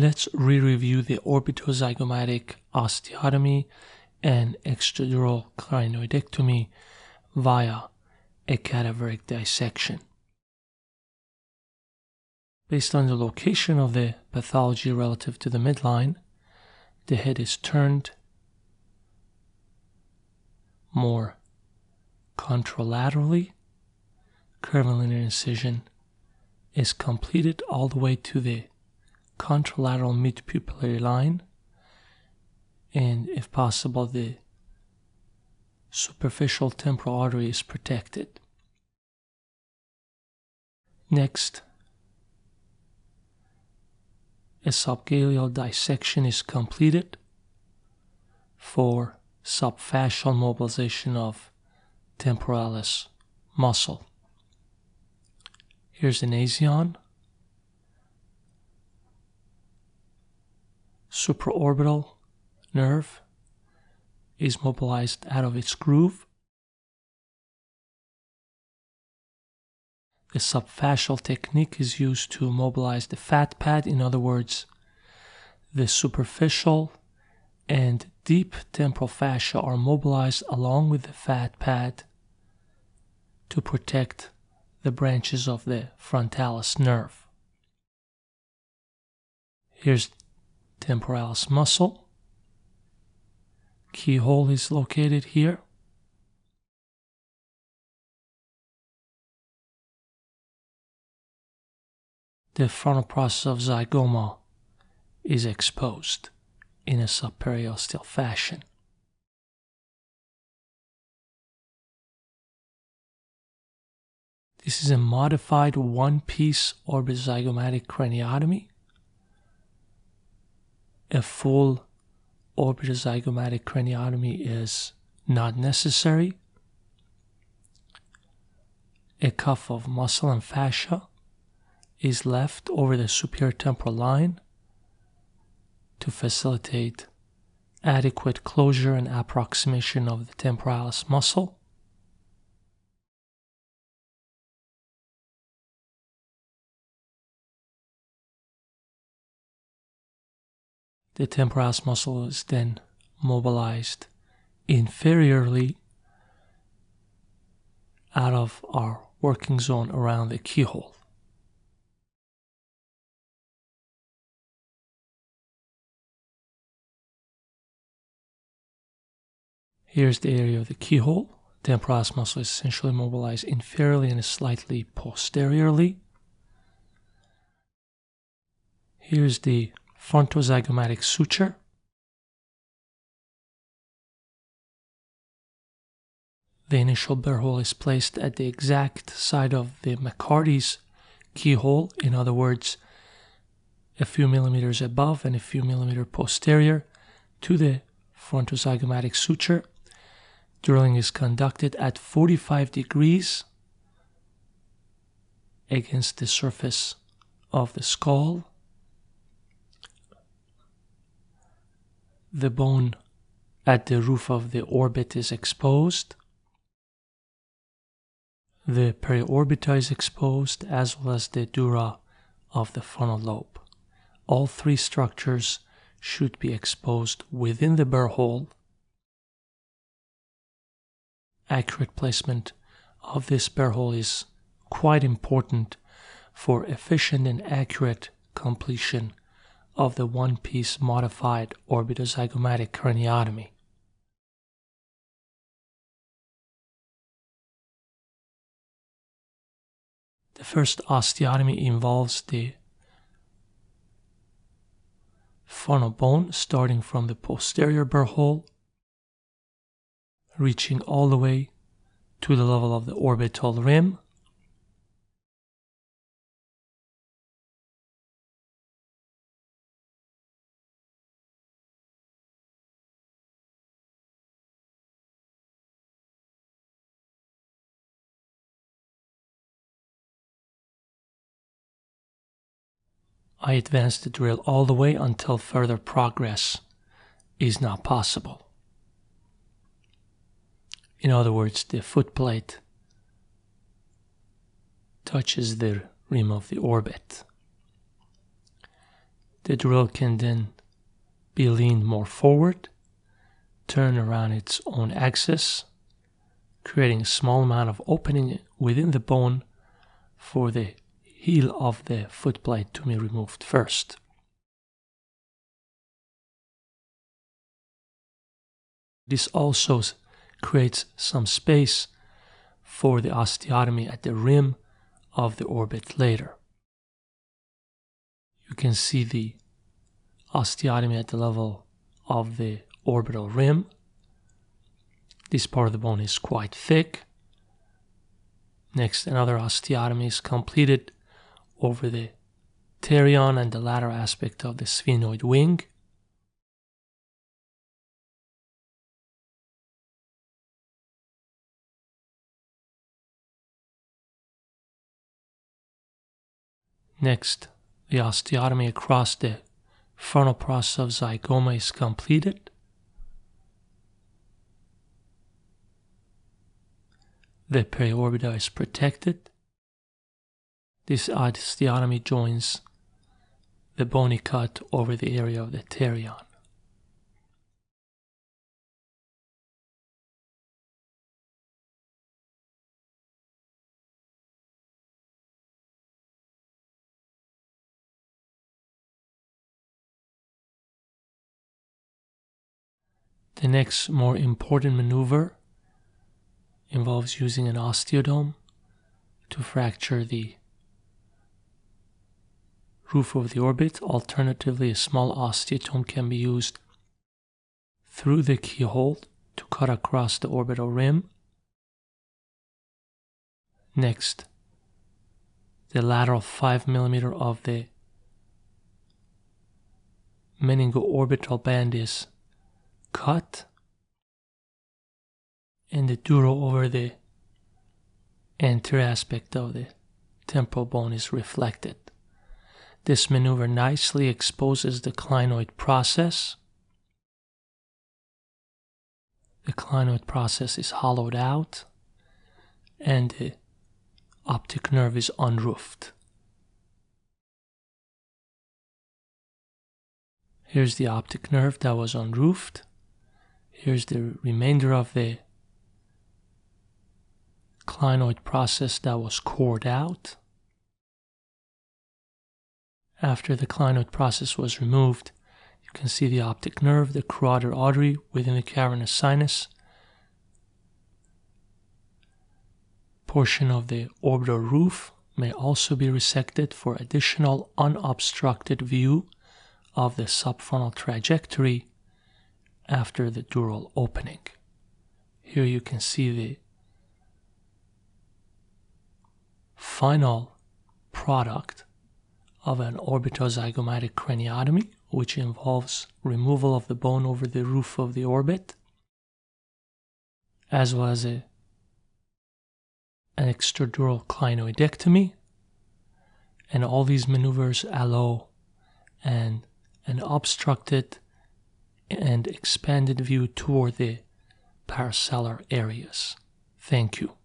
Let's re-review the orbitozygomatic osteotomy and extradural clinoidectomy via a cadaveric dissection. Based on the location of the pathology relative to the midline, the head is turned more contralaterally. Curvilinear incision is completed all the way to the contralateral midpupillary line and if possible the superficial temporal artery is protected. Next, a subgaleal dissection is completed for subfascial mobilization of temporalis muscle. Here's an nasion. Supraorbital nerve is mobilized out of its groove. The subfascial technique is used to mobilize the fat pad. In other words, the superficial and deep temporal fascia are mobilized along with the fat pad to protect the branches of the frontalis nerve. Here's temporalis muscle. Keyhole is located here. The frontal process of zygoma is exposed in a subperiosteal fashion. This is a modified one-piece orbitozygomatic craniotomy. A full orbitozygomatic craniotomy is not necessary. A cuff of muscle and fascia is left over the superior temporal line to facilitate adequate closure and approximation of the temporalis muscle. The temporalis muscle is then mobilized inferiorly out of our working zone around the keyhole. Here's the area of the keyhole. Temporalis muscle is essentially mobilized inferiorly and slightly posteriorly. Here's the frontozygomatic suture. The initial burr hole is placed at the exact side of the MacCarty's keyhole, in other words, a few millimeters above and a few millimeters posterior to the frontozygomatic suture. Drilling is conducted at 45 degrees against the surface of the skull. The bone at the roof of the orbit is exposed. The periorbita is exposed as well as the dura of the frontal lobe. All three structures should be exposed within the burr hole accurate placement of this burr hole is quite important for efficient and accurate completion of the one-piece modified orbitozygomatic craniotomy. The first osteotomy involves the frontal bone starting from the posterior burr hole reaching all the way to the level of the orbital rim. I advance the drill all the way until further progress is not possible. In other words, the footplate touches the rim of the orbit. The drill can then be leaned more forward, turn around its own axis, creating a small amount of opening within the bone for the heel of the footplate to be removed first. This also creates some space for the osteotomy at the rim of the orbit later. You can see the osteotomy at the level of the orbital rim. This part of the bone is quite thick. Next, another osteotomy is completed over the pterion and the lateral aspect of the sphenoid wing. Next, the osteotomy across the frontal process of zygoma is completed. The periorbita is protected. This osteotomy joins the bony cut over the area of the pterion. The next more important maneuver involves using an osteotome to fracture the roof of the orbit. Alternatively, a small osteotome can be used through the keyhole to cut across the orbital rim. Next, the lateral 5 millimeter of the meningo-orbital band is cut and the dura over the anterior aspect of the temporal bone is reflected. This maneuver nicely exposes the clinoid process. The clinoid process is hollowed out and the optic nerve is unroofed. Here's the optic nerve that was unroofed. Here's the remainder of the clinoid process that was cored out. After the clinoid process was removed, you can see the optic nerve, the carotid artery within the cavernous sinus, portion of the orbital roof may also be resected for additional unobstructed view of the subfrontal trajectory after the dural opening. Here you can see the final product of an orbitozygomatic craniotomy, which involves removal of the bone over the roof of the orbit, as well as a, an extradural clinoidectomy. And all these maneuvers allow an, an obstructed and expanded view toward the parasellar areas. Thank you.